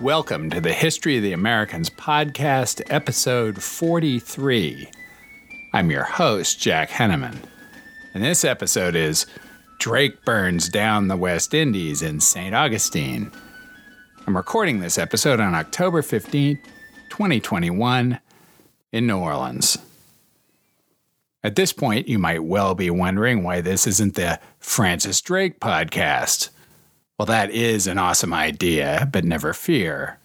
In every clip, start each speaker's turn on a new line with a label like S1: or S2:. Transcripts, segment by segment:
S1: Welcome to the History of the Americans podcast, episode 43. I'm your host, Jack Henneman. And this episode is Drake Burns Down the West Indies in St. Augustine. I'm recording this episode on October 15th, 2021, in New Orleans. At this point, you might well be wondering why this isn't the Francis Drake podcast. Well, that is an awesome idea, but never fear.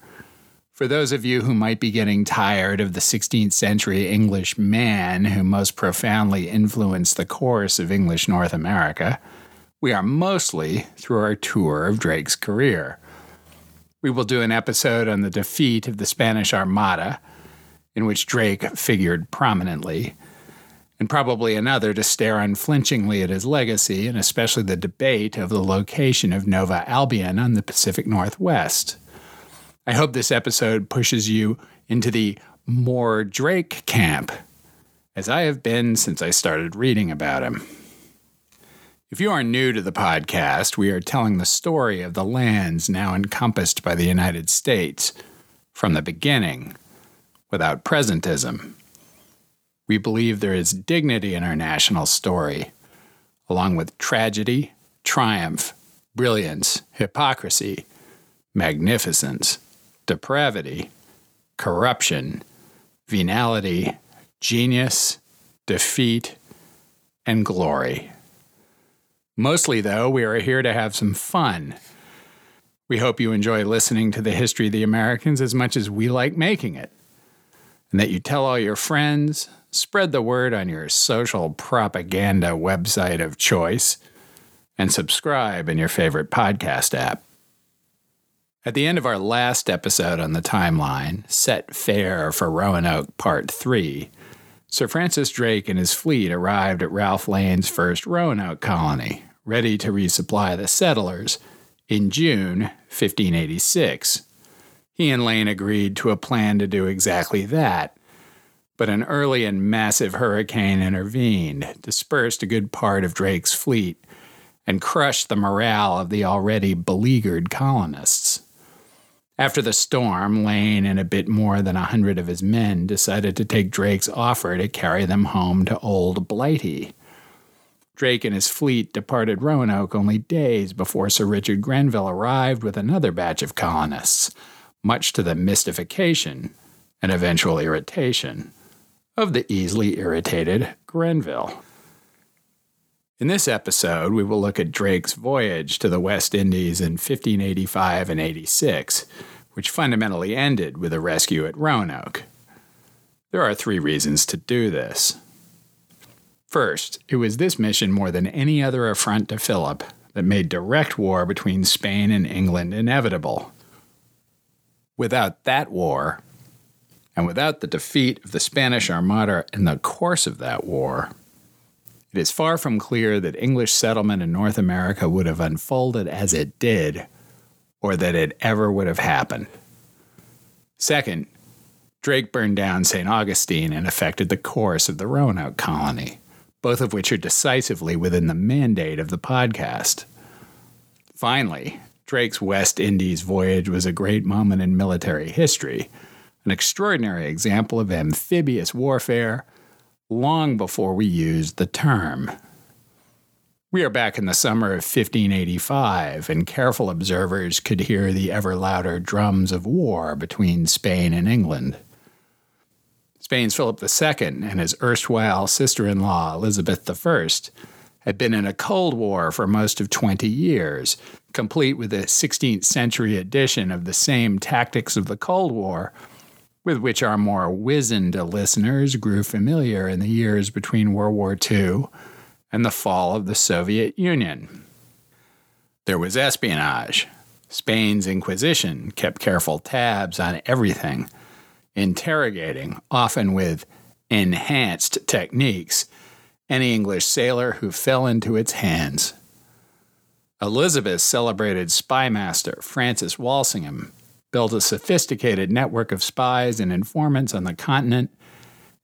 S1: For those of you who might be getting tired of the 16th century English man who most profoundly influenced the course of English North America, we are mostly through our tour of Drake's career. We will do an episode on the defeat of the Spanish Armada, in which Drake figured prominently and probably another to stare unflinchingly at his legacy and especially the debate of the location of Nova Albion on the Pacific Northwest. I hope this episode pushes you into the more Drake camp, as I have been since I started reading about him. If you are new to the podcast, we are telling the story of the lands now encompassed by the United States from the beginning, without presentism. We believe there is dignity in our national story, along with tragedy, triumph, brilliance, hypocrisy, magnificence, depravity, corruption, venality, genius, defeat, and glory. Mostly, though, we are here to have some fun. We hope you enjoy listening to the history of the Americans as much as we like making it, and that you tell all your friends, spread the word on your social propaganda website of choice, and subscribe in your favorite podcast app. At the end of our last episode on the timeline, Set Fair for Roanoke Part 3, Sir Francis Drake and his fleet arrived at Ralph Lane's first Roanoke colony, ready to resupply the settlers, in June 1586. He and Lane agreed to a plan to do exactly that but an early and massive hurricane intervened, dispersed a good part of Drake's fleet, and crushed the morale of the already beleaguered colonists. After the storm, Lane and a bit more than a hundred of his men decided to take Drake's offer to carry them home to Old Blighty. Drake and his fleet departed Roanoke only days before Sir Richard Grenville arrived with another batch of colonists, much to the mystification and eventual irritation of the easily irritated Grenville. In this episode, we will look at Drake's voyage to the West Indies in 1585 and 86, which fundamentally ended with a rescue at Roanoke. There are three reasons to do this. First, it was this mission more than any other affront to Philip that made direct war between Spain and England inevitable. Without that war, and without the defeat of the Spanish Armada in the course of that war, it is far from clear that English settlement in North America would have unfolded as it did, or that it ever would have happened. Second, Drake burned down St. Augustine and affected the course of the Roanoke colony, both of which are decisively within the mandate of the podcast. Finally, Drake's West Indies voyage was a great moment in military history an extraordinary example of amphibious warfare long before we used the term. We are back in the summer of 1585, and careful observers could hear the ever louder drums of war between Spain and England. Spain's Philip II and his erstwhile sister in law, Elizabeth I, had been in a Cold War for most of 20 years, complete with a 16th century edition of the same tactics of the Cold War with which our more wizened listeners grew familiar in the years between World War II and the fall of the Soviet Union. There was espionage. Spain's Inquisition kept careful tabs on everything, interrogating, often with enhanced techniques, any English sailor who fell into its hands. Elizabeth celebrated spymaster Francis Walsingham built a sophisticated network of spies and informants on the continent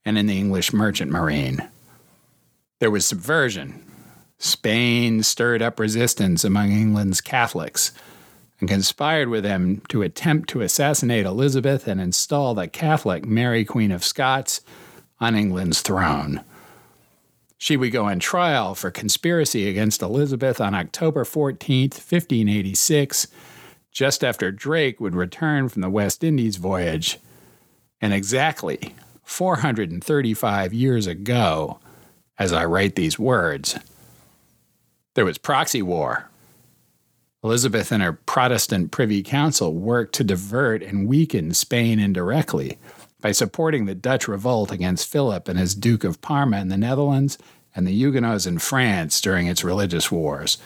S1: and in the English merchant marine. There was subversion. Spain stirred up resistance among England's Catholics, and conspired with him to attempt to assassinate Elizabeth and install the Catholic Mary, Queen of Scots, on England's throne. She would go on trial for conspiracy against Elizabeth on October 14, 1586, just after Drake would return from the West Indies voyage. And exactly 435 years ago, as I write these words, there was proxy war Elizabeth and her Protestant Privy Council worked to divert and weaken Spain indirectly by supporting the Dutch revolt against Philip and his Duke of Parma in the Netherlands and the Huguenots in France during its religious wars,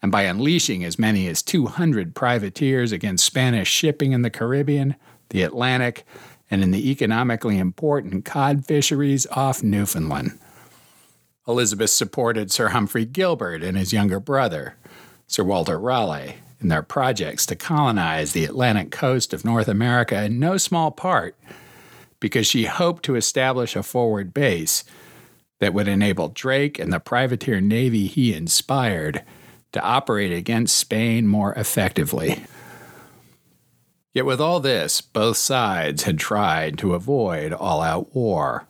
S1: and by unleashing as many as 200 privateers against Spanish shipping in the Caribbean, the Atlantic, and in the economically important cod fisheries off Newfoundland. Elizabeth supported Sir Humphrey Gilbert and his younger brother, Sir Walter Raleigh in their projects to colonize the Atlantic coast of North America in no small part because she hoped to establish a forward base that would enable Drake and the privateer navy he inspired to operate against Spain more effectively. Yet, with all this, both sides had tried to avoid all out war.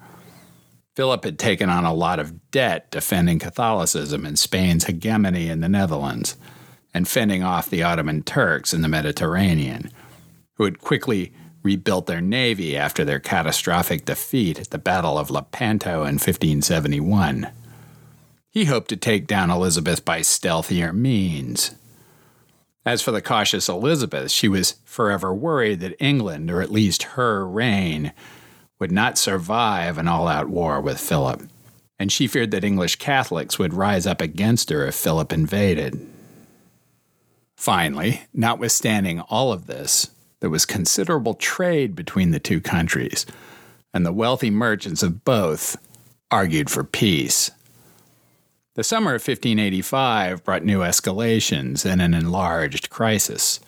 S1: Philip had taken on a lot of debt defending Catholicism and Spain's hegemony in the Netherlands and fending off the Ottoman Turks in the Mediterranean, who had quickly rebuilt their navy after their catastrophic defeat at the Battle of Lepanto in 1571. He hoped to take down Elizabeth by stealthier means. As for the cautious Elizabeth, she was forever worried that England, or at least her reign, would not survive an all out war with Philip, and she feared that English Catholics would rise up against her if Philip invaded. Finally, notwithstanding all of this, there was considerable trade between the two countries, and the wealthy merchants of both argued for peace. The summer of 1585 brought new escalations and an enlarged crisis.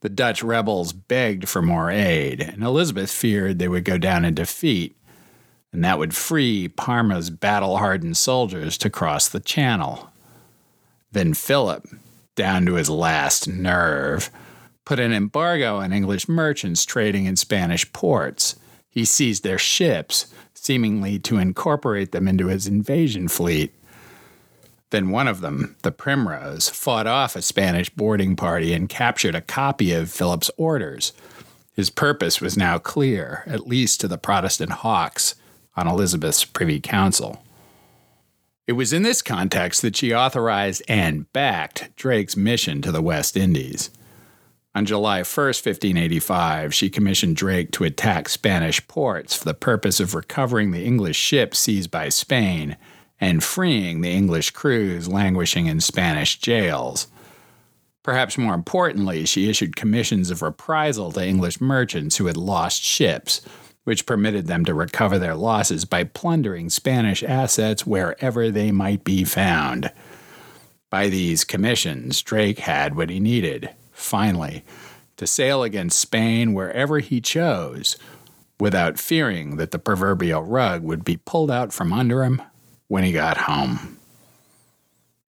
S1: The Dutch rebels begged for more aid, and Elizabeth feared they would go down in defeat, and that would free Parma's battle hardened soldiers to cross the channel. Then Philip, down to his last nerve, put an embargo on English merchants trading in Spanish ports. He seized their ships, seemingly to incorporate them into his invasion fleet. Then one of them, the Primrose, fought off a Spanish boarding party and captured a copy of Philip's orders. His purpose was now clear, at least to the Protestant hawks on Elizabeth's Privy Council. It was in this context that she authorized and backed Drake's mission to the West Indies. On July 1, 1585, she commissioned Drake to attack Spanish ports for the purpose of recovering the English ships seized by Spain and freeing the English crews languishing in Spanish jails. Perhaps more importantly, she issued commissions of reprisal to English merchants who had lost ships, which permitted them to recover their losses by plundering Spanish assets wherever they might be found. By these commissions, Drake had what he needed, finally, to sail against Spain wherever he chose, without fearing that the proverbial rug would be pulled out from under him when he got home.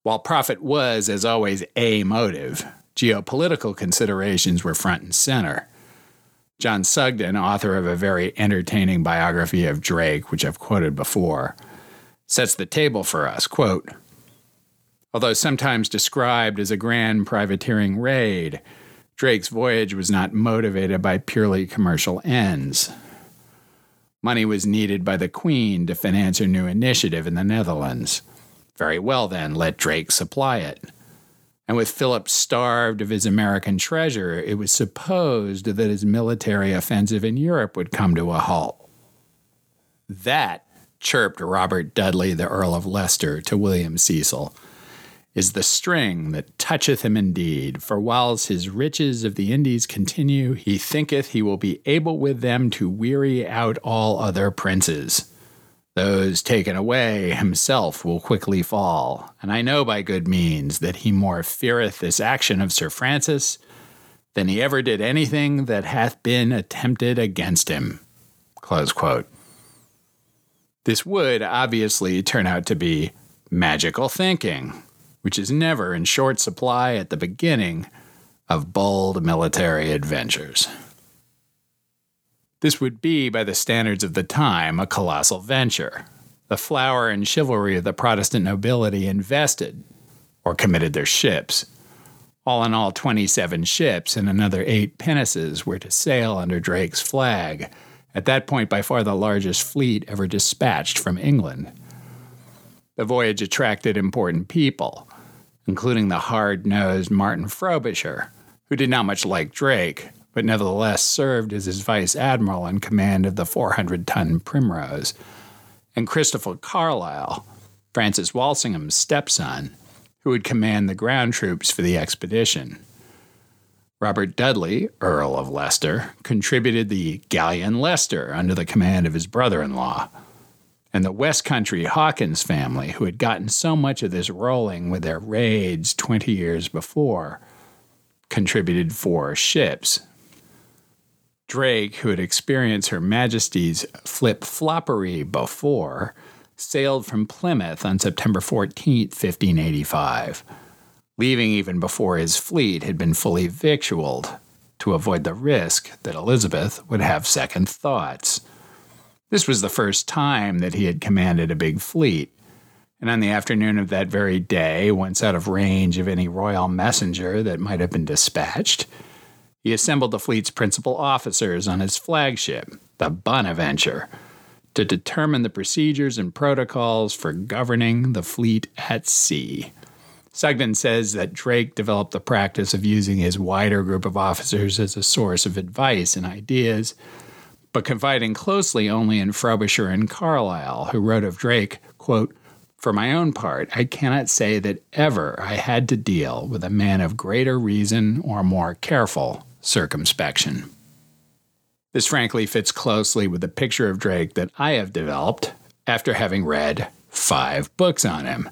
S1: While profit was, as always, a motive, geopolitical considerations were front and center. John Sugden, author of a very entertaining biography of Drake, which I've quoted before, sets the table for us. Quote, Although sometimes described as a grand privateering raid, Drake's voyage was not motivated by purely commercial ends. Money was needed by the Queen to finance her new initiative in the Netherlands. Very well, then, let Drake supply it. And with Philip starved of his American treasure, it was supposed that his military offensive in Europe would come to a halt. That, chirped Robert Dudley, the Earl of Leicester, to William Cecil, is the string that toucheth him indeed. For whiles his riches of the Indies continue, he thinketh he will be able with them to weary out all other princes. Those taken away, himself will quickly fall. And I know by good means that he more feareth this action of Sir Francis than he ever did anything that hath been attempted against him. This would obviously turn out to be magical thinking which is never in short supply at the beginning of bold military adventures. This would be, by the standards of the time, a colossal venture. The flower and chivalry of the Protestant nobility invested, or committed their ships. All in all, 27 ships and another eight pinnaces were to sail under Drake's flag, at that point by far the largest fleet ever dispatched from England. The voyage attracted important people, including the hard nosed Martin Frobisher, who did not much like Drake, but nevertheless served as his vice admiral in command of the 400 ton Primrose, and Christopher Carlisle, Francis Walsingham's stepson, who would command the ground troops for the expedition. Robert Dudley, Earl of Leicester, contributed the galleon Leicester under the command of his brother in law. And the West Country Hawkins family, who had gotten so much of this rolling with their raids 20 years before, contributed four ships Drake, who had experienced Her Majesty's flip floppery before, sailed from Plymouth on September 14, 1585, leaving even before his fleet had been fully victualled to avoid the risk that Elizabeth would have second thoughts. This was the first time that he had commanded a big fleet, and on the afternoon of that very day, once out of range of any royal messenger that might have been dispatched, he assembled the fleet's principal officers on his flagship, the Bonaventure, to determine the procedures and protocols for governing the fleet at sea. Sugden says that Drake developed the practice of using his wider group of officers as a source of advice and ideas, but confiding closely only in Frobisher and Carlisle, who wrote of Drake, quote, For my own part, I cannot say that ever I had to deal with a man of greater reason or more careful circumspection. This frankly fits closely with the picture of Drake that I have developed after having read five books on him.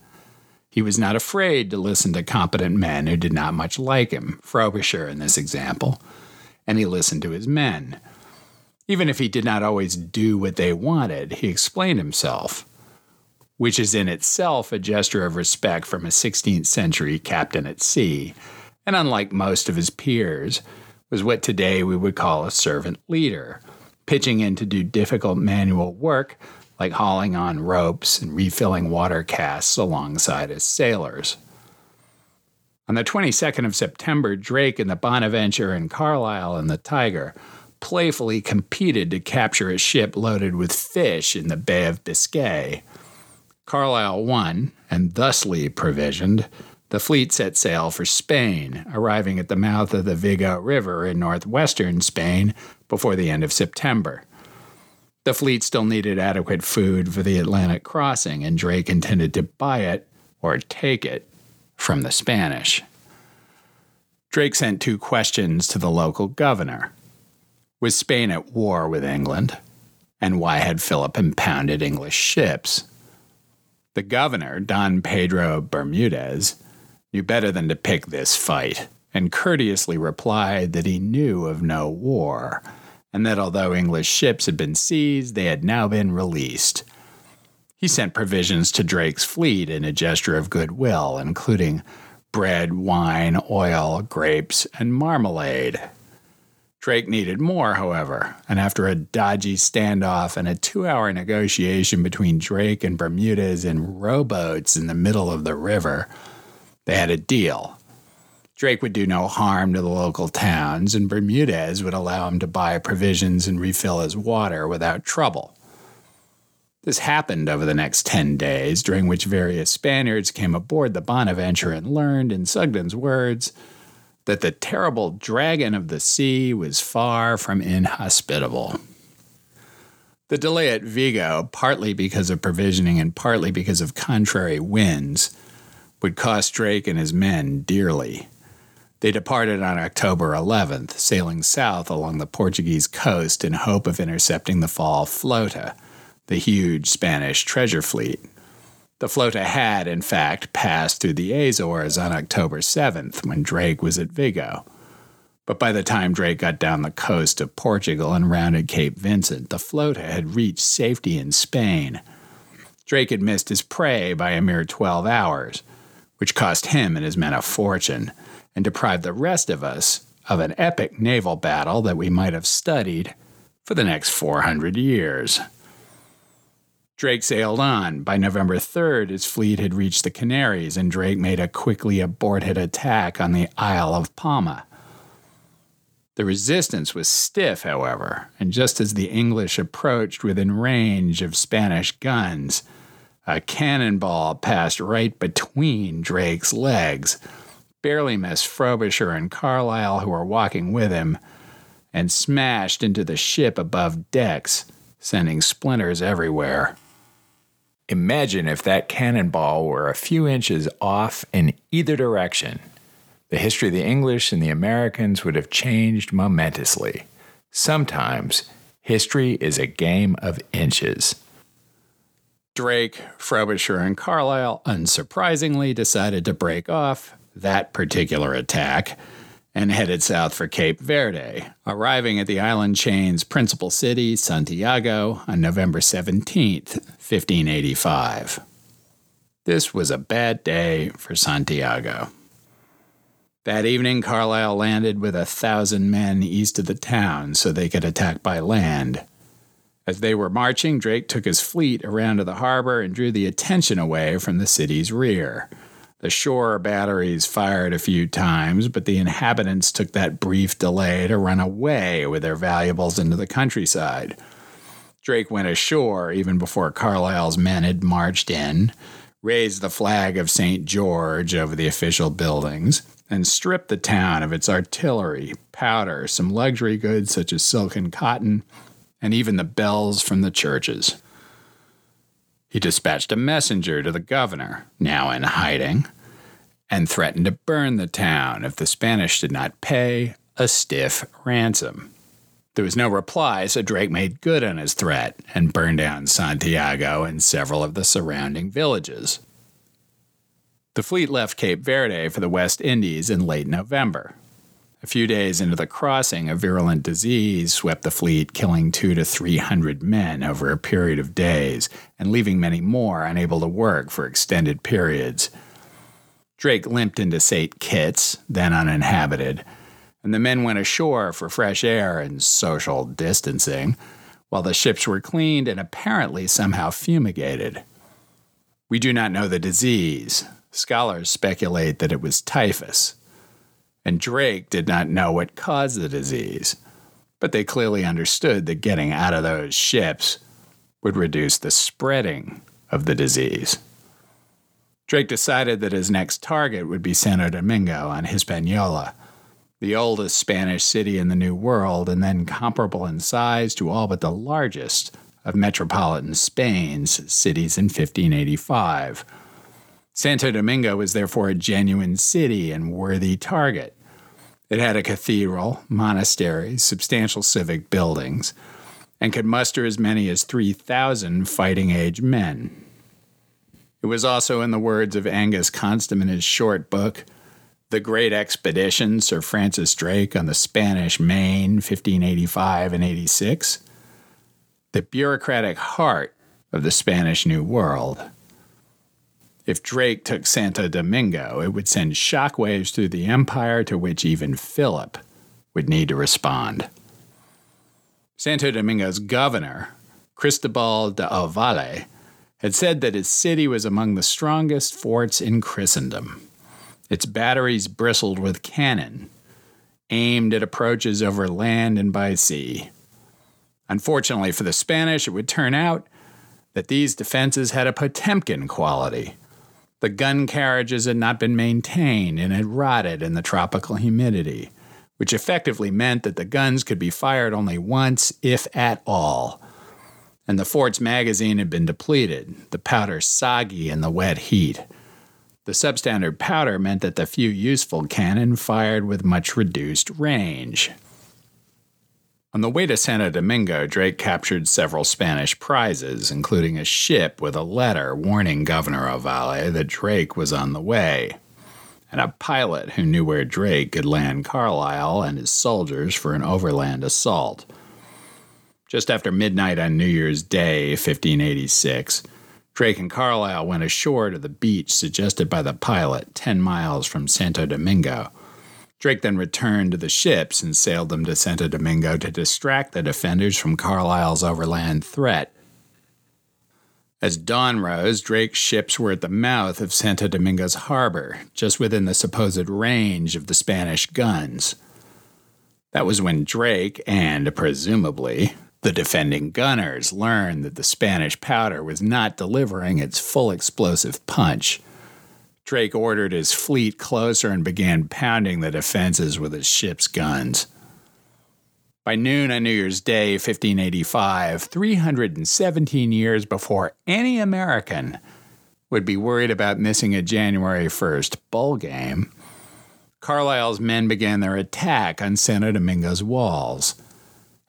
S1: He was not afraid to listen to competent men who did not much like him, Frobisher in this example, and he listened to his men. Even if he did not always do what they wanted, he explained himself, which is in itself a gesture of respect from a 16th century captain at sea, and unlike most of his peers, was what today we would call a servant leader, pitching in to do difficult manual work like hauling on ropes and refilling water casks alongside his sailors. On the 22nd of September, Drake and the Bonaventure and Carlisle and the Tiger playfully competed to capture a ship loaded with fish in the Bay of Biscay. Carlisle won, and thusly provisioned, the fleet set sail for Spain, arriving at the mouth of the Vigo River in northwestern Spain before the end of September. The fleet still needed adequate food for the Atlantic crossing, and Drake intended to buy it or take it from the Spanish. Drake sent two questions to the local governor Was Spain at war with England? And why had Philip impounded English ships? The governor, Don Pedro Bermudez, knew better than to pick this fight, and courteously replied that he knew of no war, and that although English ships had been seized, they had now been released. He sent provisions to Drake's fleet in a gesture of goodwill, including bread, wine, oil, grapes, and marmalade. Drake needed more, however, and after a dodgy standoff and a two hour negotiation between Drake and Bermudez in rowboats in the middle of the river, they had a deal. Drake would do no harm to the local towns, and Bermudez would allow him to buy provisions and refill his water without trouble. This happened over the next 10 days, during which various Spaniards came aboard the Bonaventure and learned, in Sugden's words, that the terrible dragon of the sea was far from inhospitable. The delay at Vigo, partly because of provisioning and partly because of contrary winds, would cost Drake and his men dearly. They departed on October 11th, sailing south along the Portuguese coast in hope of intercepting the fall flota, the huge Spanish treasure fleet. The flota had, in fact, passed through the Azores on October 7th when Drake was at Vigo. But by the time Drake got down the coast of Portugal and rounded Cape Vincent, the flota had reached safety in Spain. Drake had missed his prey by a mere 12 hours which cost him and his men a fortune, and deprived the rest of us of an epic naval battle that we might have studied for the next 400 years. Drake sailed on. By November 3rd, his fleet had reached the Canaries, and Drake made a quickly aborted attack on the Isle of Palma. The resistance was stiff, however, and just as the English approached within range of Spanish guns, a cannonball passed right between Drake's legs, barely missed Frobisher and Carlisle, who were walking with him, and smashed into the ship above decks, sending splinters everywhere.
S2: Imagine if that cannonball were a few inches off in either direction. The history of the English and the Americans would have changed momentously. Sometimes history is a game of inches.
S1: Drake, Frobisher, and Carlisle unsurprisingly decided to break off that particular attack and headed south for Cape Verde, arriving at the island chain's principal city, Santiago, on November 17, 1585. This was a bad day for Santiago. That evening, Carlisle landed with a thousand men east of the town so they could attack by land. As they were marching, Drake took his fleet around to the harbor and drew the attention away from the city's rear. The shore batteries fired a few times, but the inhabitants took that brief delay to run away with their valuables into the countryside. Drake went ashore even before Carlisle's men had marched in, raised the flag of St. George over the official buildings, and stripped the town of its artillery, powder, some luxury goods such as silk and cotton, and even the bells from the churches. He dispatched a messenger to the governor, now in hiding, and threatened to burn the town if the Spanish did not pay a stiff ransom. There was no reply, so Drake made good on his threat and burned down Santiago and several of the surrounding villages. The fleet left Cape Verde for the West Indies in late November. A few days into the crossing, a virulent disease swept the fleet, killing two to three hundred men over a period of days and leaving many more unable to work for extended periods. Drake limped into St. Kitts, then uninhabited, and the men went ashore for fresh air and social distancing, while the ships were cleaned and apparently somehow fumigated. We do not know the disease. Scholars speculate that it was typhus and Drake did not know what caused the disease, but they clearly understood that getting out of those ships would reduce the spreading of the disease. Drake decided that his next target would be Santo Domingo on Hispaniola, the oldest Spanish city in the New World and then comparable in size to all but the largest of metropolitan Spain's cities in 1585 Santo Domingo was therefore a genuine city and worthy target. It had a cathedral, monasteries, substantial civic buildings, and could muster as many as 3,000 fighting age men. It was also, in the words of Angus Konstam in his short book, The Great Expedition, Sir Francis Drake on the Spanish Main, 1585 and 86, the bureaucratic heart of the Spanish New World. If Drake took Santo Domingo, it would send shockwaves through the empire to which even Philip would need to respond. Santo Domingo's governor, Cristobal de Ovalle, had said that his city was among the strongest forts in Christendom. Its batteries bristled with cannon, aimed at approaches over land and by sea. Unfortunately for the Spanish, it would turn out that these defenses had a Potemkin quality. The gun carriages had not been maintained and had rotted in the tropical humidity, which effectively meant that the guns could be fired only once, if at all. And the fort's magazine had been depleted, the powder soggy in the wet heat. The substandard powder meant that the few useful cannon fired with much reduced range. On the way to Santo Domingo, Drake captured several Spanish prizes, including a ship with a letter warning Governor Ovalle that Drake was on the way, and a pilot who knew where Drake could land Carlisle and his soldiers for an overland assault. Just after midnight on New Year's Day, 1586, Drake and Carlisle went ashore to the beach suggested by the pilot, 10 miles from Santo Domingo Drake then returned to the ships and sailed them to Santo Domingo to distract the defenders from Carlisle's overland threat. As dawn rose, Drake's ships were at the mouth of Santo Domingo's harbor, just within the supposed range of the Spanish guns. That was when Drake and, presumably, the defending gunners learned that the Spanish powder was not delivering its full explosive punch. Drake ordered his fleet closer and began pounding the defenses with his ship's guns. By noon on New Year's Day, 1585, 317 years before any American would be worried about missing a January 1st bowl game, Carlisle's men began their attack on Santo Domingo's walls.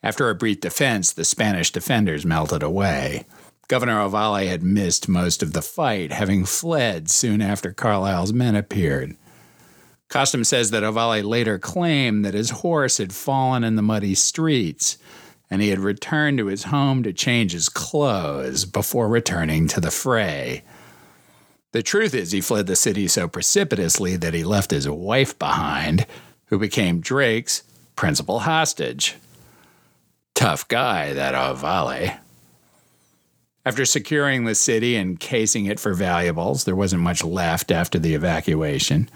S1: After a brief defense, the Spanish defenders melted away. Governor Ovalle had missed most of the fight, having fled soon after Carlisle's men appeared. Konstam says that Ovalle later claimed that his horse had fallen in the muddy streets and he had returned to his home to change his clothes before returning to the fray. The truth is, he fled the city so precipitously that he left his wife behind, who became Drake's principal hostage. Tough guy, that Ovalle. After securing the city and casing it for valuables, there wasn't much left after the evacuation.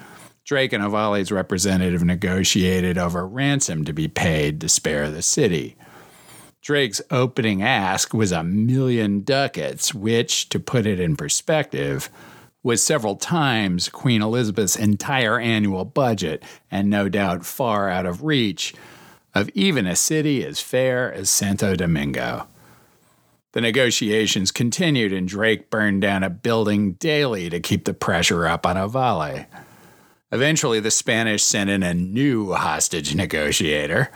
S1: Drake and Ovalle's representative negotiated over ransom to be paid to spare the city. Drake's opening ask was a million ducats, which, to put it in perspective, was several times Queen Elizabeth's entire annual budget, and no doubt far out of reach of even a city as fair as Santo Domingo. The negotiations continued, and Drake burned down a building daily to keep the pressure up on Ovalle. Eventually, the Spanish sent in a new hostage negotiator,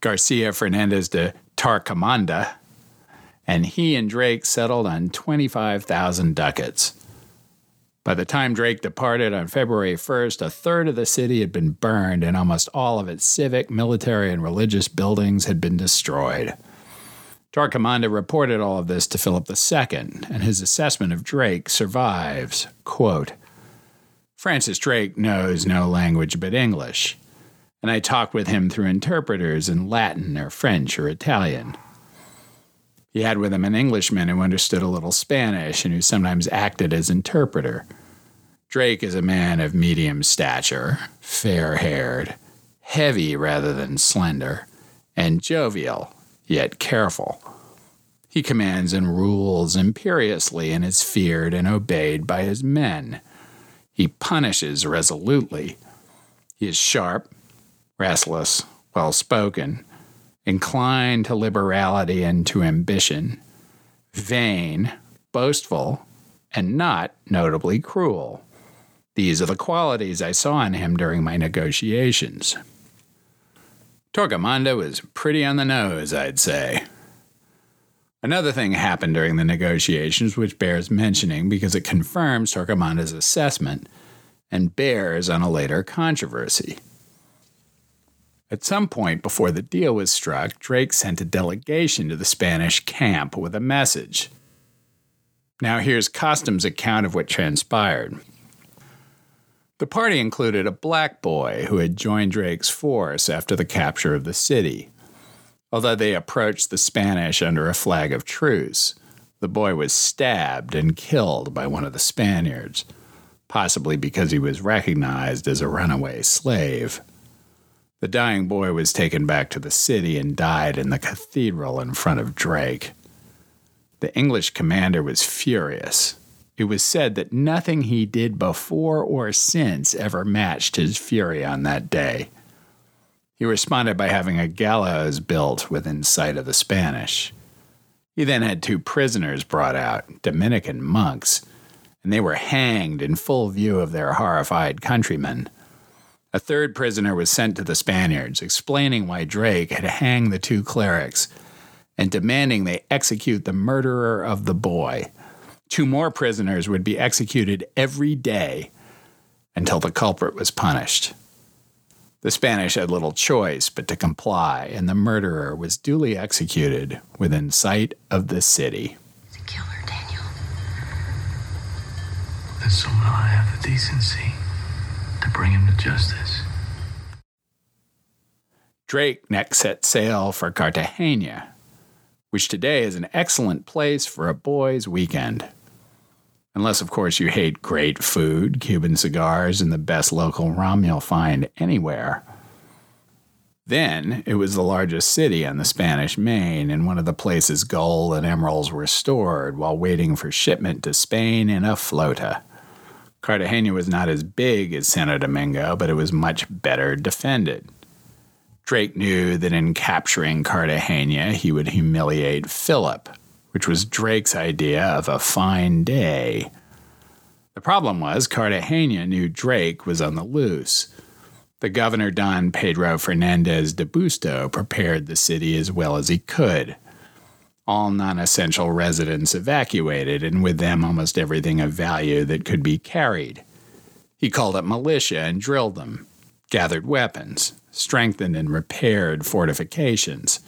S1: Garcia Fernandez de Torquemada, and he and Drake settled on 25,000 ducats. By the time Drake departed on February 1st, a third of the city had been burned and almost all of its civic, military, and religious buildings had been destroyed. Torquemada reported all of this to Philip II, and his assessment of Drake survives. Quote, Francis Drake knows no language but English, and I talked with him through interpreters in Latin or French or Italian. He had with him an Englishman who understood a little Spanish and who sometimes acted as interpreter. Drake is a man of medium stature, fair haired, heavy rather than slender, and jovial, yet careful. He commands and rules imperiously and is feared and obeyed by his men. He punishes resolutely. He is sharp, restless, well spoken, inclined to liberality and to ambition, vain, boastful, and not notably cruel. These are the qualities I saw in him during my negotiations. Torquemada was pretty on the nose, I'd say. Another thing happened during the negotiations which bears mentioning because it confirms Torquemada's assessment and bears on a later controversy. At some point before the deal was struck, Drake sent a delegation to the Spanish camp with a message. Now, here's Konstam's account of what transpired. The party included a black boy who had joined Drake's force after the capture of the city. Although they approached the Spanish under a flag of truce, the boy was stabbed and killed by one of the Spaniards, possibly because he was recognized as a runaway slave. The dying boy was taken back to the city and died in the cathedral in front of Drake. The English commander was furious. It was said that nothing he did before or since ever matched his fury on that day. He responded by having a gallows built within sight of the Spanish. He then had two prisoners brought out, Dominican monks, and they were hanged in full view of their horrified countrymen. A third prisoner was sent to the Spaniards, explaining why Drake had hanged the two clerics and demanding they execute the murderer of the boy. Two more prisoners would be executed every day until the culprit was punished. The Spanish had little choice but to comply, and the murderer was duly executed within sight of the city.
S3: He's a killer, Daniel. Then somehow I have the decency to bring him to justice.
S1: Drake next set sail for Cartagena, which today is an excellent place for a boys' weekend. Unless, of course, you hate great food, Cuban cigars, and the best local rum you'll find anywhere. Then it was the largest city on the Spanish Main and one of the places gold and emeralds were stored while waiting for shipment to Spain in a flota. Cartagena was not as big as Santo Domingo, but it was much better defended. Drake knew that in capturing Cartagena, he would humiliate Philip, which was Drake's idea of a fine day. The problem was Cartagena knew Drake was on the loose. The governor Don Pedro Fernandez de Busto prepared the city as well as he could. All non essential residents evacuated, and with them almost everything of value that could be carried. He called up militia and drilled them, gathered weapons, strengthened and repaired fortifications,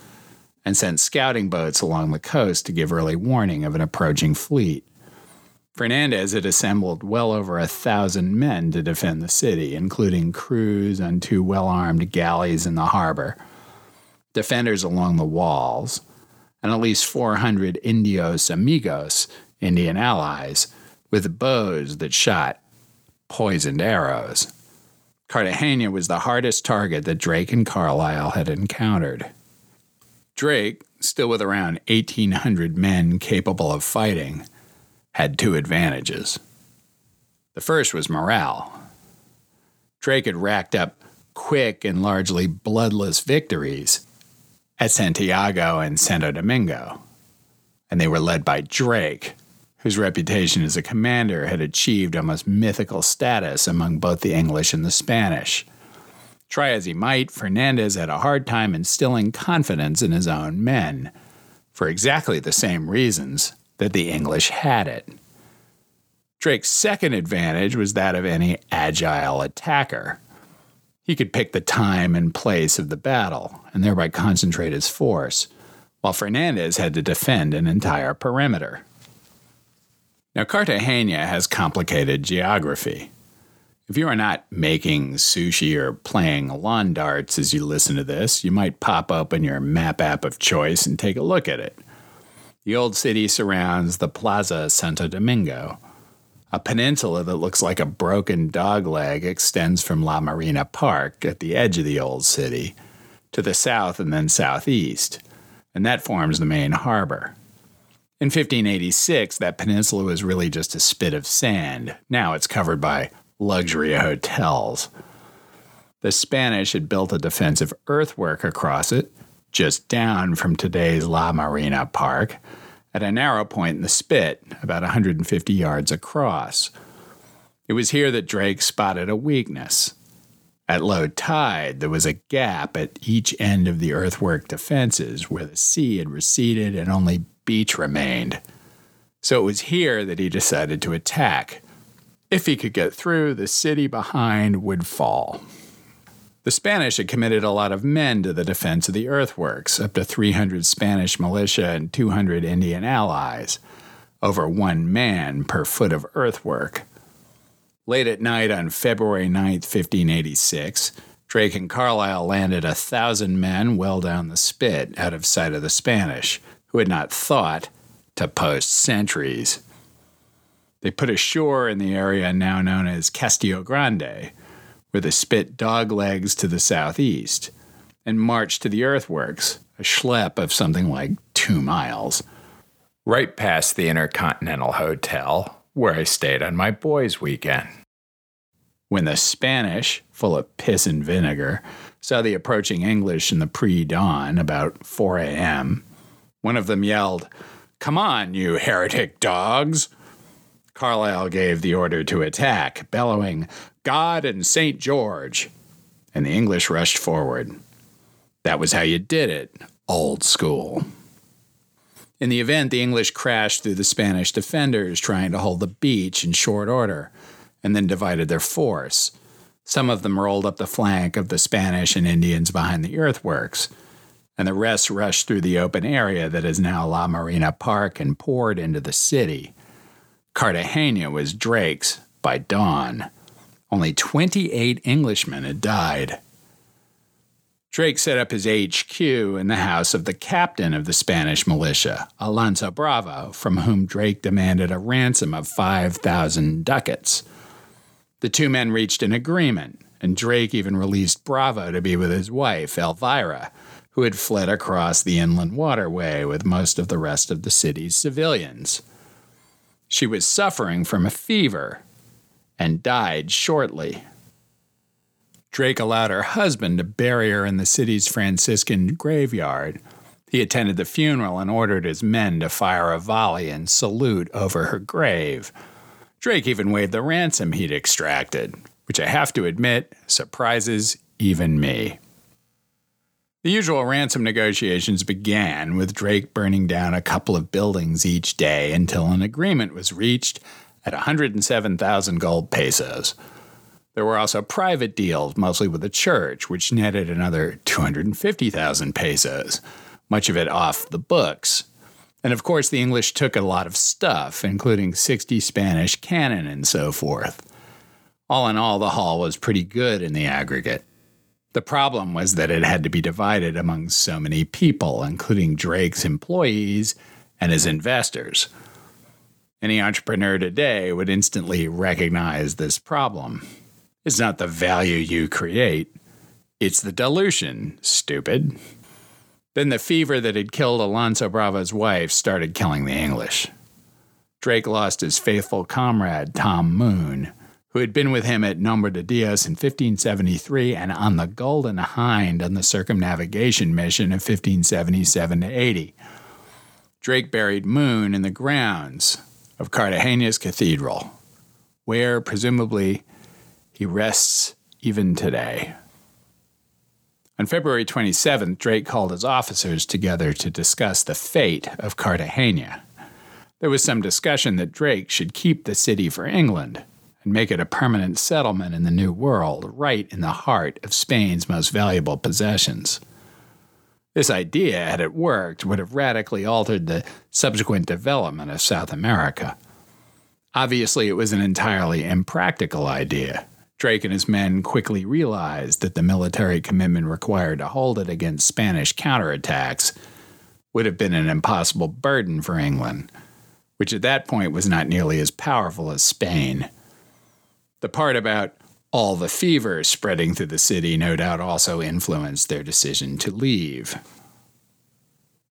S1: and sent scouting boats along the coast to give early warning of an approaching fleet. Fernandez had assembled well over a thousand men to defend the city, including crews on two well armed galleys in the harbor, defenders along the walls, and at least 400 Indios Amigos, Indian allies, with bows that shot poisoned arrows. Cartagena was the hardest target that Drake and Carlisle had encountered. Drake, still with around 1,800 men capable of fighting, had two advantages. The first was morale. Drake had racked up quick and largely bloodless victories at Santiago and Santo Domingo, and they were led by Drake, whose reputation as a commander had achieved almost mythical status among both the English and the Spanish. Try as he might, Fernandez had a hard time instilling confidence in his own men, for exactly the same reasons that the English had it. Drake's second advantage was that of any agile attacker. He could pick the time and place of the battle and thereby concentrate his force, while Fernandez had to defend an entire perimeter. Now, Cartagena has complicated geography. If you are not making sushi or playing lawn darts as you listen to this, you might pop open your map app of choice and take a look at it. The old city surrounds the Plaza Santo Domingo. A peninsula that looks like a broken dogleg extends from La Marina Park at the edge of the old city to the south and then southeast, and that forms the main harbor. In 1586, that peninsula was really just a spit of sand. Now it's covered by luxury hotels. The Spanish had built a defensive earthwork across it just down from today's La Marina Park, at a narrow point in the spit, about 150 yards across. It was here that Drake spotted a weakness. At low tide, there was a gap at each end of the earthwork defenses where the sea had receded and only beach remained. So it was here that he decided to attack. If he could get through, the city behind would fall. The Spanish had committed a lot of men to the defense of the earthworks, up to 300 Spanish militia and 200 Indian allies, over one man per foot of earthwork. Late at night on February 9, 1586, Drake and Carlisle landed a thousand men well down the spit out of sight of the Spanish, who had not thought to post sentries. They put ashore in the area now known as Castillo Grande, where a spit dog legs to the southeast, and marched to the earthworks, a schlep of something like two miles.
S2: Right past the Intercontinental Hotel, where I stayed on my boys' weekend.
S1: When the Spanish, full of piss and vinegar, saw the approaching English in the pre dawn, about 4 a.m., one of them yelled, Come on, you heretic dogs! Carlisle gave the order to attack, bellowing, God and St. George. And the English rushed forward. That was how you did it, old school. In the event, the English crashed through the Spanish defenders trying to hold the beach in short order, and then divided their force. Some of them rolled up the flank of the Spanish and Indians behind the earthworks, and the rest rushed through the open area that is now La Marina Park and poured into the city. Cartagena was Drake's by dawn. Only 28 Englishmen had died. Drake set up his HQ in the house of the captain of the Spanish militia, Alonso Bravo, from whom Drake demanded a ransom of 5,000 ducats. The two men reached an agreement, and Drake even released Bravo to be with his wife, Elvira, who had fled across the inland waterway with most of the rest of the city's civilians. She was suffering from a fever and died shortly. Drake allowed her husband to bury her in the city's Franciscan graveyard. He attended the funeral and ordered his men to fire a volley and salute over her grave. Drake even waived the ransom he'd extracted, which I have to admit surprises even me. The usual ransom negotiations began with Drake burning down a couple of buildings each day until an agreement was reached at 107,000 gold pesos. There were also private deals, mostly with the church, which netted another 250,000 pesos, much of it off the books. And of course, the English took a lot of stuff, including 60 Spanish cannon and so forth. All in all, the haul was pretty good in the aggregate. The problem was that it had to be divided among so many people, including Drake's employees and his investors. Any entrepreneur today would instantly recognize this problem. It's not the value you create, it's the dilution, stupid. Then the fever that had killed Alonso Bravo's wife started killing the English. Drake lost his faithful comrade, Tom Moone, who had been with him at Nombre de Dios in 1573 and on the Golden Hind on the circumnavigation mission of 1577 to 80. Drake buried Moone in the grounds of Cartagena's cathedral, where presumably he rests even today. On February 27th, Drake called his officers together to discuss the fate of Cartagena. There was some discussion that Drake should keep the city for England and make it a permanent settlement in the New World, right in the heart of Spain's most valuable possessions. This idea, had it worked, would have radically altered the subsequent development of South America. Obviously, it was an entirely impractical idea. Drake and his men quickly realized that the military commitment required to hold it against Spanish counterattacks would have been an impossible burden for England, which at that point was not nearly as powerful as Spain. The part about all the fever spreading through the city no doubt also influenced their decision to leave.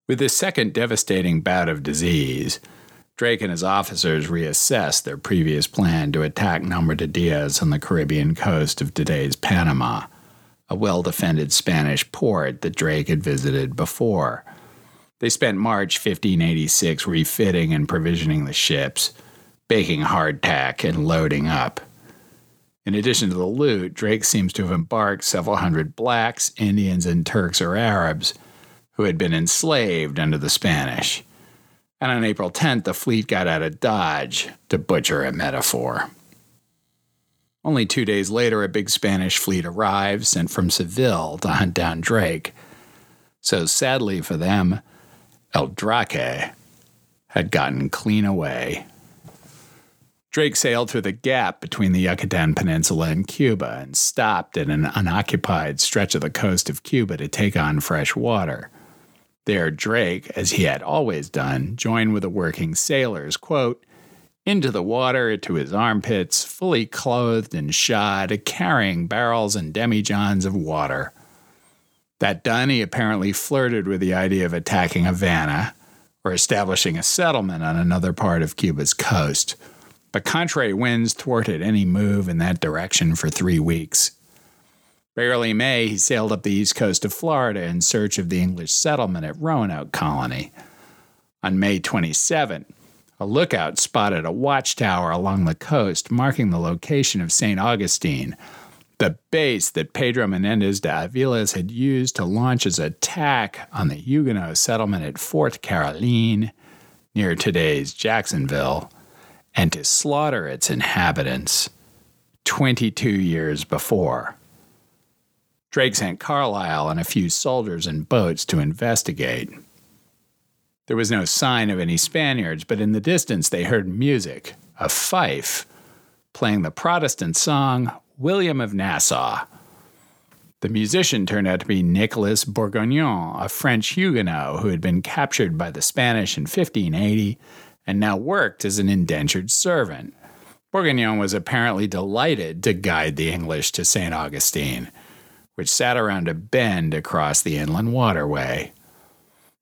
S1: With this second devastating bout of disease, Drake and his officers reassessed their previous plan to attack Nombre de Dios on the Caribbean coast of today's Panama, a well defended Spanish port that Drake had visited before. They spent March 1586 refitting and provisioning the ships, baking hardtack, and loading up. In addition to the loot, Drake seems to have embarked several hundred blacks, Indians, and Turks or Arabs who had been enslaved under the Spanish. And on April 10th, the fleet got out of Dodge, to butcher a metaphor. Only two days later, a big Spanish fleet arrived, sent from Seville to hunt down Drake. So sadly for them, El Draque had gotten clean away. Drake sailed through the gap between the Yucatan Peninsula and Cuba and stopped at an unoccupied stretch of the coast of Cuba to take on fresh water. There, Drake, as he had always done, joined with the working sailors, quote, into the water to his armpits, fully clothed and shod, carrying barrels and demijohns of water. That done, he apparently flirted with the idea of attacking Havana or establishing a settlement on another part of Cuba's coast but contrary winds thwarted any move in that direction for three weeks. By early May, he sailed up the east coast of Florida in search of the English settlement at Roanoke Colony. On May 27, a lookout spotted a watchtower along the coast marking the location of St. Augustine, the base that Pedro Menendez de Aviles had used to launch his attack on the Huguenot settlement at Fort Caroline, near today's Jacksonville and to slaughter its inhabitants 22 years before. Drake sent Carlisle and a few soldiers and boats to investigate. There was no sign of any Spaniards, but in the distance they heard music, a fife, playing the Protestant song William of Nassau. The musician turned out to be Nicolas Bourguignon, a French Huguenot who had been captured by the Spanish in 1580 and now worked as an indentured servant. Bourguignon was apparently delighted to guide the English to St. Augustine, which sat around a bend across the inland waterway.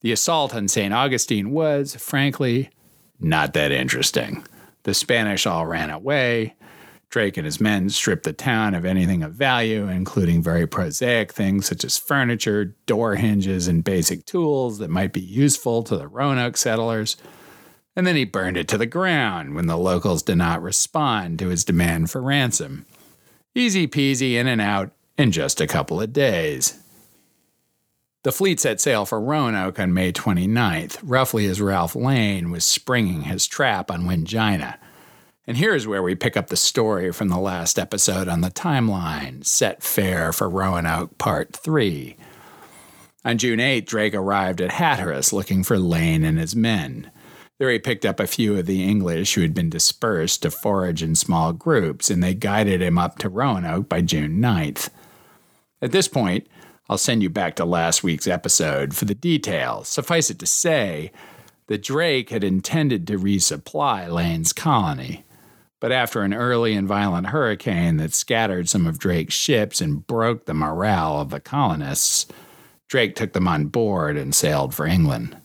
S1: The assault on St. Augustine was, frankly, not that interesting. The Spanish all ran away. Drake and his men stripped the town of anything of value, including very prosaic things such as furniture, door hinges, and basic tools that might be useful to the Roanoke settlers. And then he burned it to the ground when the locals did not respond to his demand for ransom. Easy peasy in and out in just a couple of days. The fleet set sail for Roanoke on May 29th, roughly as Ralph Lane was springing his trap on Wingina. And here's where we pick up the story from the last episode on the timeline Set Fair for Roanoke Part 3. On June 8, Drake arrived at Hatteras looking for Lane and his men. There he picked up a few of the English who had been dispersed to forage in small groups, and they guided him up to Roanoke by June 9th. At this point, I'll send you back to last week's episode for the details. Suffice it to say that Drake had intended to resupply Lane's colony. But after an early and violent hurricane that scattered some of Drake's ships and broke the morale of the colonists, Drake took them on board and sailed for England.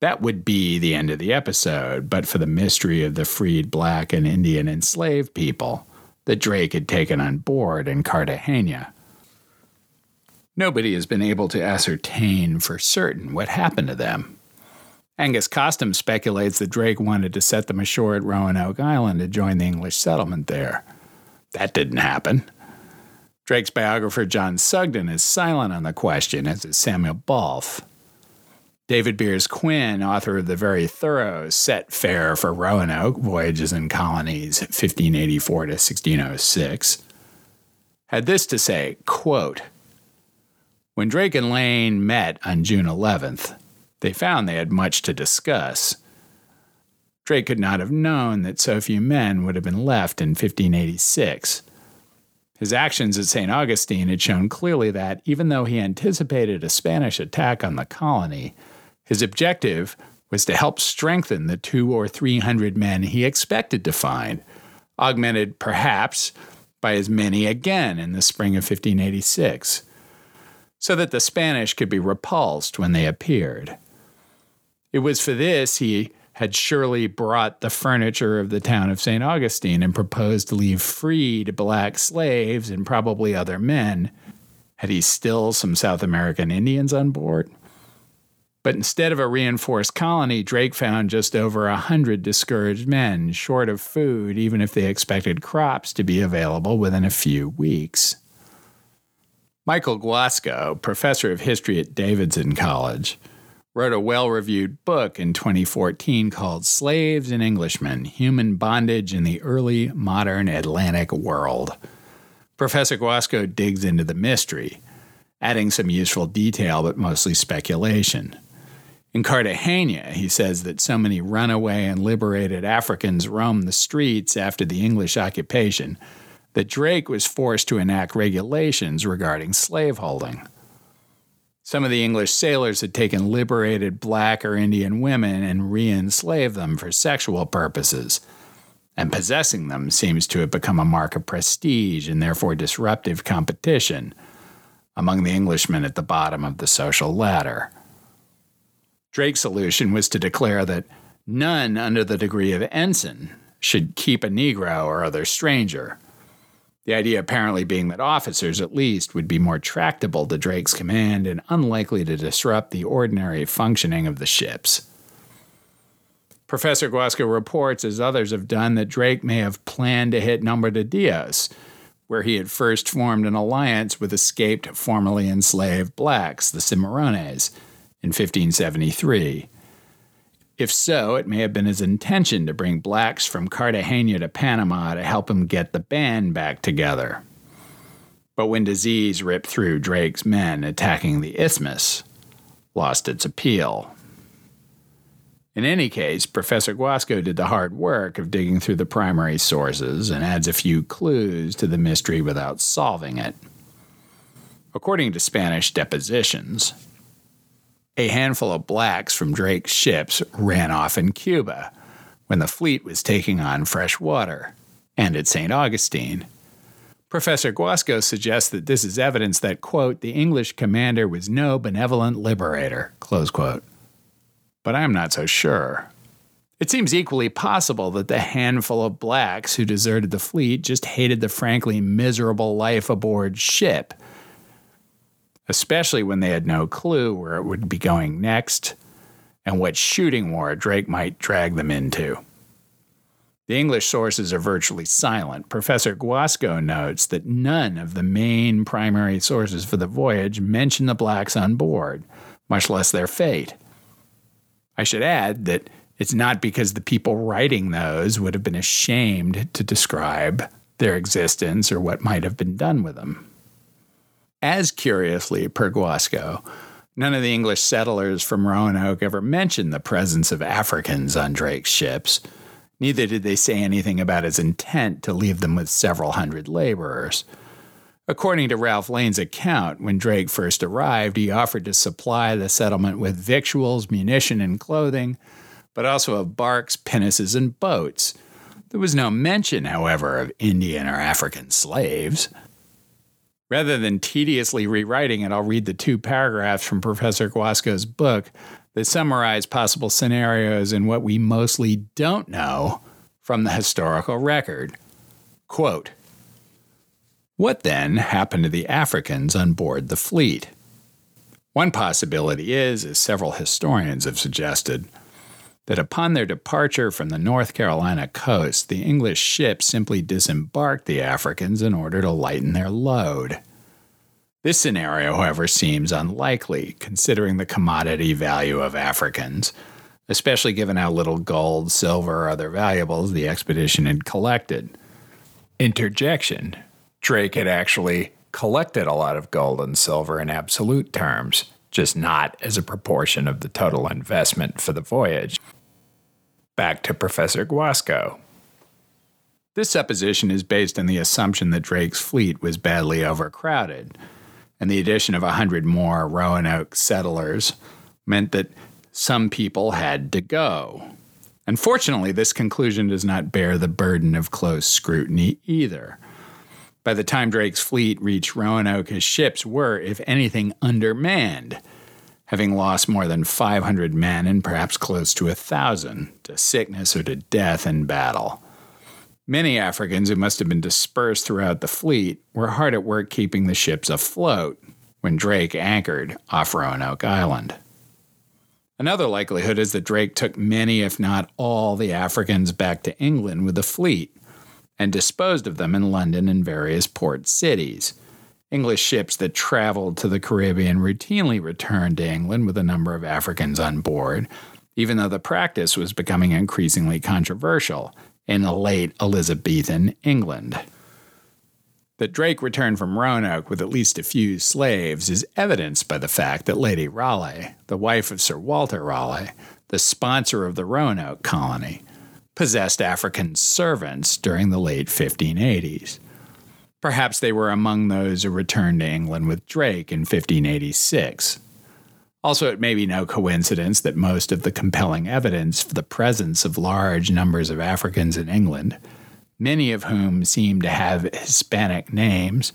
S1: That would be the end of the episode, but for the mystery of the freed black and Indian enslaved people that Drake had taken on board in Cartagena. Nobody has been able to ascertain for certain what happened to them. Angus Konstam speculates that Drake wanted to set them ashore at Roanoke Island to join the English settlement there. That didn't happen. Drake's biographer John Sugden is silent on the question, as is Samuel Bawlf. David Beers Quinn, author of the very thorough Set Fair for Roanoke Voyages and Colonies 1584 to 1606, had this to say, quote, when Drake and Lane met on June 11th, they found they had much to discuss. Drake could not have known that so few men would have been left in 1586. His actions at St. Augustine had shown clearly that, even though he anticipated a Spanish attack on the colony, his objective was to help strengthen the two or three hundred men he expected to find, augmented perhaps by as many again in the spring of 1586 so that the Spanish could be repulsed when they appeared. It was for this he had surely brought the furniture of the town of St. Augustine and proposed to leave freed black slaves and probably other men. Had he still some South American Indians on board? But instead of a reinforced colony, Drake found just over a hundred discouraged men, short of food, even if they expected crops to be available within a few weeks. Michael Guasco, professor of history at Davidson College, wrote a well reviewed book in 2014 called Slaves and Englishmen Human Bondage in the Early Modern Atlantic World. Professor Guasco digs into the mystery, adding some useful detail but mostly speculation. In Cartagena, he says that so many runaway and liberated Africans roamed the streets after the English occupation that Drake was forced to enact regulations regarding slaveholding. Some of the English sailors had taken liberated black or Indian women and re enslaved them for sexual purposes, and possessing them seems to have become a mark of prestige and therefore disruptive competition among the Englishmen at the bottom of the social ladder. Drake's solution was to declare that none under the degree of ensign should keep a Negro or other stranger the idea apparently being that officers, at least, would be more tractable to Drake's command and unlikely to disrupt the ordinary functioning of the ships. Professor Guasco reports, as others have done, that Drake may have planned to hit Nombre de Dios, where he had first formed an alliance with escaped formerly enslaved blacks, the Cimarrones, in 1573. If so, it may have been his intention to bring blacks from Cartagena to Panama to help him get the band back together. But when disease ripped through Drake's men attacking the isthmus, lost its appeal. In any case, Professor Guasco did the hard work of digging through the primary sources and adds a few clues to the mystery without solving it. According to Spanish depositions, a handful of blacks from Drake's ships ran off in Cuba when the fleet was taking on fresh water, and at St. Augustine. Professor Guasco suggests that this is evidence that, quote, the English commander was no benevolent liberator, close quote. But I'm not so sure. It seems equally possible that the handful of blacks who deserted the fleet just hated the frankly miserable life aboard ship especially when they had no clue where it would be going next and what shooting war Drake might drag them into. The English sources are virtually silent. Professor Guasco notes that none of the main primary sources for the voyage mention the blacks on board, much less their fate. I should add that it's not because the people writing those would have been ashamed to describe their existence or what might have been done with them. As curiously, per Guasco, none of the English settlers from Roanoke ever mentioned the presence of Africans on Drake's ships. Neither did they say anything about his intent to leave them with several hundred laborers. According to Ralph Lane's account, when Drake first arrived, he offered to supply the settlement with victuals, munition, and clothing, but also of barks, pinnaces, and boats. There was no mention, however, of Indian or African slaves. Rather than tediously rewriting it, I'll read the two paragraphs from Professor Guasco's book that summarize possible scenarios and what we mostly don't know from the historical record. Quote What then happened to the Africans on board the fleet? One possibility is, as several historians have suggested, that upon their departure from the North Carolina coast, the English ships simply disembarked the Africans in order to lighten their load. This scenario, however, seems unlikely considering the commodity value of Africans, especially given how little gold, silver, or other valuables the expedition had collected. Interjection Drake had actually collected a lot of gold and silver in absolute terms, just not as a proportion of the total investment for the voyage. Back to Professor Guasco. This supposition is based on the assumption that Drake's fleet was badly overcrowded and the addition of a hundred more Roanoke settlers meant that some people had to go. Unfortunately, this conclusion does not bear the burden of close scrutiny either. By the time Drake's fleet reached Roanoke, his ships were, if anything, undermanned, having lost more than 500 men and perhaps close to a thousand to sickness or to death in battle. Many Africans who must have been dispersed throughout the fleet were hard at work keeping the ships afloat when Drake anchored off Roanoke Island. Another likelihood is that Drake took many, if not all, the Africans back to England with the fleet and disposed of them in London and various port cities. English ships that traveled to the Caribbean routinely returned to England with a number of Africans on board, even though the practice was becoming increasingly controversial in the late Elizabethan England. That Drake returned from Roanoke with at least a few slaves is evidenced by the fact that Lady Raleigh, the wife of Sir Walter Raleigh, the sponsor of the Roanoke colony, possessed African servants during the late 1580s. Perhaps they were among those who returned to England with Drake in 1586. Also, it may be no coincidence that most of the compelling evidence for the presence of large numbers of Africans in England, many of whom seem to have Hispanic names,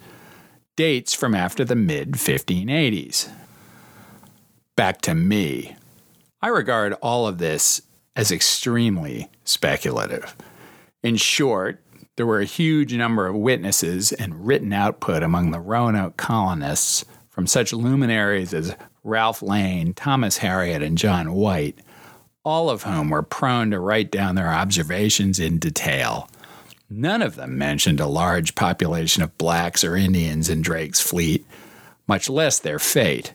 S1: dates from after the mid 1580s. Back to me. I regard all of this as extremely speculative. In short, there were a huge number of witnesses and written output among the Roanoke colonists from such luminaries as Ralph Lane, Thomas Harriot, and John White, all of whom were prone to write down their observations in detail. None of them mentioned a large population of blacks or Indians in Drake's fleet, much less their fate.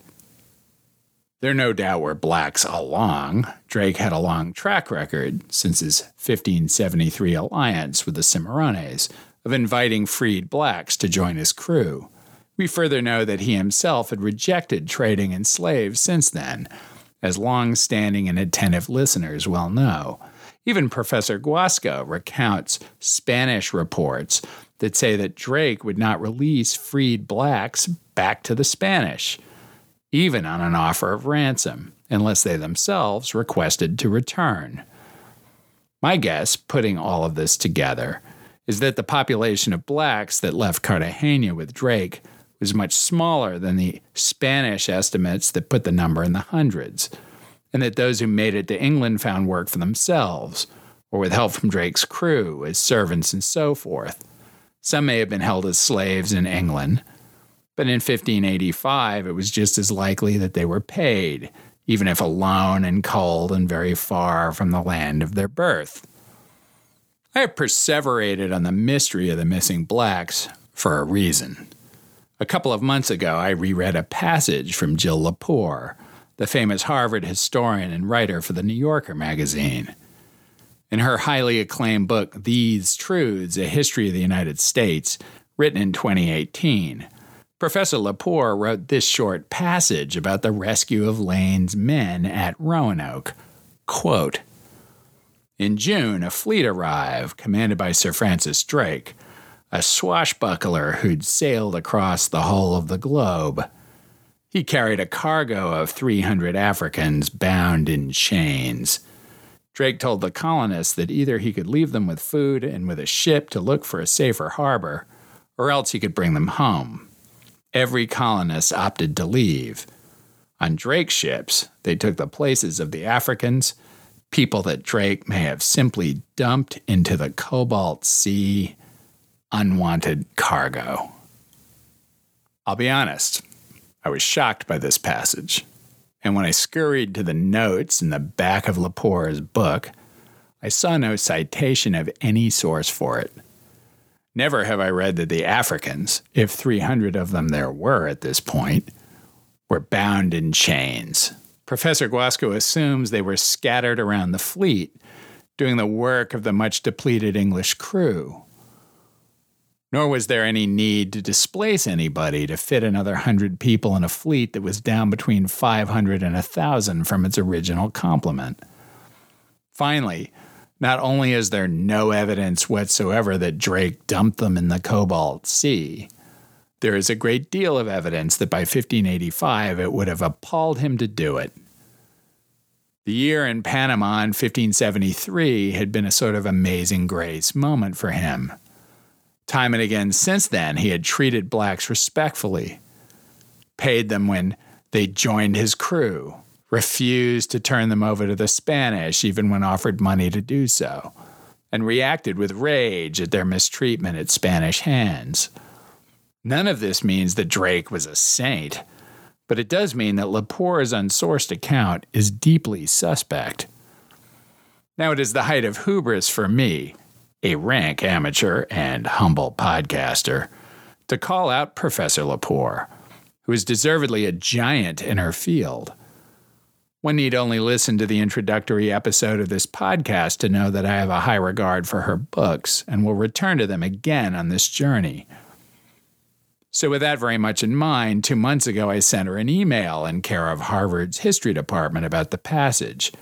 S1: There no doubt were blacks along. Drake had a long track record since his 1573 alliance with the Cimarrones of inviting freed blacks to join his crew. We further know that he himself had rejected trading in slaves since then, as long standing and attentive listeners well know. Even Professor Guasco recounts Spanish reports that say that Drake would not release freed blacks back to the Spanish, even on an offer of ransom, unless they themselves requested to return. My guess, putting all of this together, is that the population of blacks that left Cartagena with Drake was much smaller than the Spanish estimates that put the number in the hundreds, and that those who made it to England found work for themselves, or with help from Drake's crew as servants and so forth. Some may have been held as slaves in England, but in 1585 it was just as likely that they were paid, even if alone and cold and very far from the land of their birth. I have perseverated on the mystery of the missing blacks for a reason. A couple of months ago, I reread a passage from Jill Lepore, the famous Harvard historian and writer for the New Yorker magazine. In her highly acclaimed book, These Truths A History of the United States, written in 2018, Professor Lepore wrote this short passage about the rescue of Lane's men at Roanoke. Quote, in June, a fleet arrived, commanded by Sir Francis Drake, a swashbuckler who'd sailed across the whole of the globe. He carried a cargo of 300 Africans bound in chains. Drake told the colonists that either he could leave them with food and with a ship to look for a safer harbor, or else he could bring them home. Every colonist opted to leave. On Drake's ships, they took the places of the Africans people that Drake may have simply dumped into the Cobalt Sea unwanted cargo. I'll be honest, I was shocked by this passage, and when I scurried to the notes in the back of Lepore's book, I saw no citation of any source for it. Never have I read that the Africans, if 300 of them there were at this point, were bound in chains. Professor Guasco assumes they were scattered around the fleet, doing the work of the much depleted English crew. Nor was there any need to displace anybody to fit another hundred people in a fleet that was down between 500 and 1,000 from its original complement. Finally, not only is there no evidence whatsoever that Drake dumped them in the Cobalt Sea, there is a great deal of evidence that by 1585 it would have appalled him to do it. The year in Panama in 1573 had been a sort of amazing grace moment for him. Time and again since then, he had treated blacks respectfully, paid them when they joined his crew, refused to turn them over to the Spanish even when offered money to do so, and reacted with rage at their mistreatment at Spanish hands. None of this means that Drake was a saint, but it does mean that Lepore's unsourced account is deeply suspect. Now, it is the height of hubris for me, a rank amateur and humble podcaster, to call out Professor Lepore, who is deservedly a giant in her field. One need only listen to the introductory episode of this podcast to know that I have a high regard for her books and will return to them again on this journey. So, with that very much in mind, two months ago I sent her an email in care of Harvard's history department about the passage,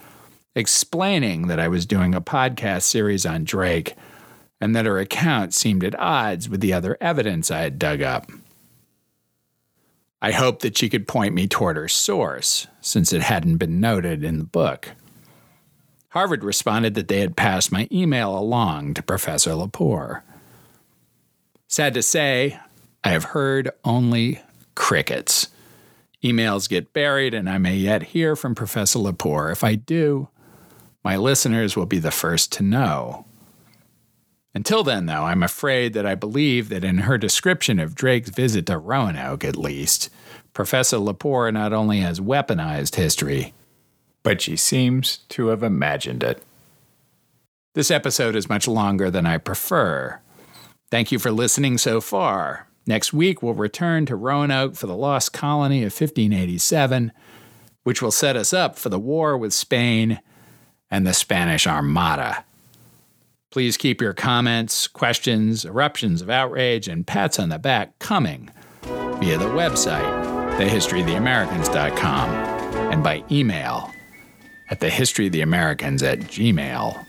S1: explaining that I was doing a podcast series on Drake and that her account seemed at odds with the other evidence I had dug up. I hoped that she could point me toward her source, since it hadn't been noted in the book. Harvard responded that they had passed my email along to Professor Lepore. Sad to say, I have heard only crickets. Emails get buried, and I may yet hear from Professor Lepore. If I do, my listeners will be the first to know. Until then, though, I'm afraid that I believe that in her description of Drake's visit to Roanoke, at least, Professor Lepore not only has weaponized history, but she seems to have imagined it. This episode is much longer than I prefer. Thank you for listening so far. Next week, we'll return to Roanoke for the lost colony of 1587, which will set us up for the war with Spain and the Spanish Armada. Please keep your comments, questions, eruptions of outrage, and pats on the back coming via the website, thehistoryoftheamericans.com, and by email at thehistoryoftheamericans at gmail.com.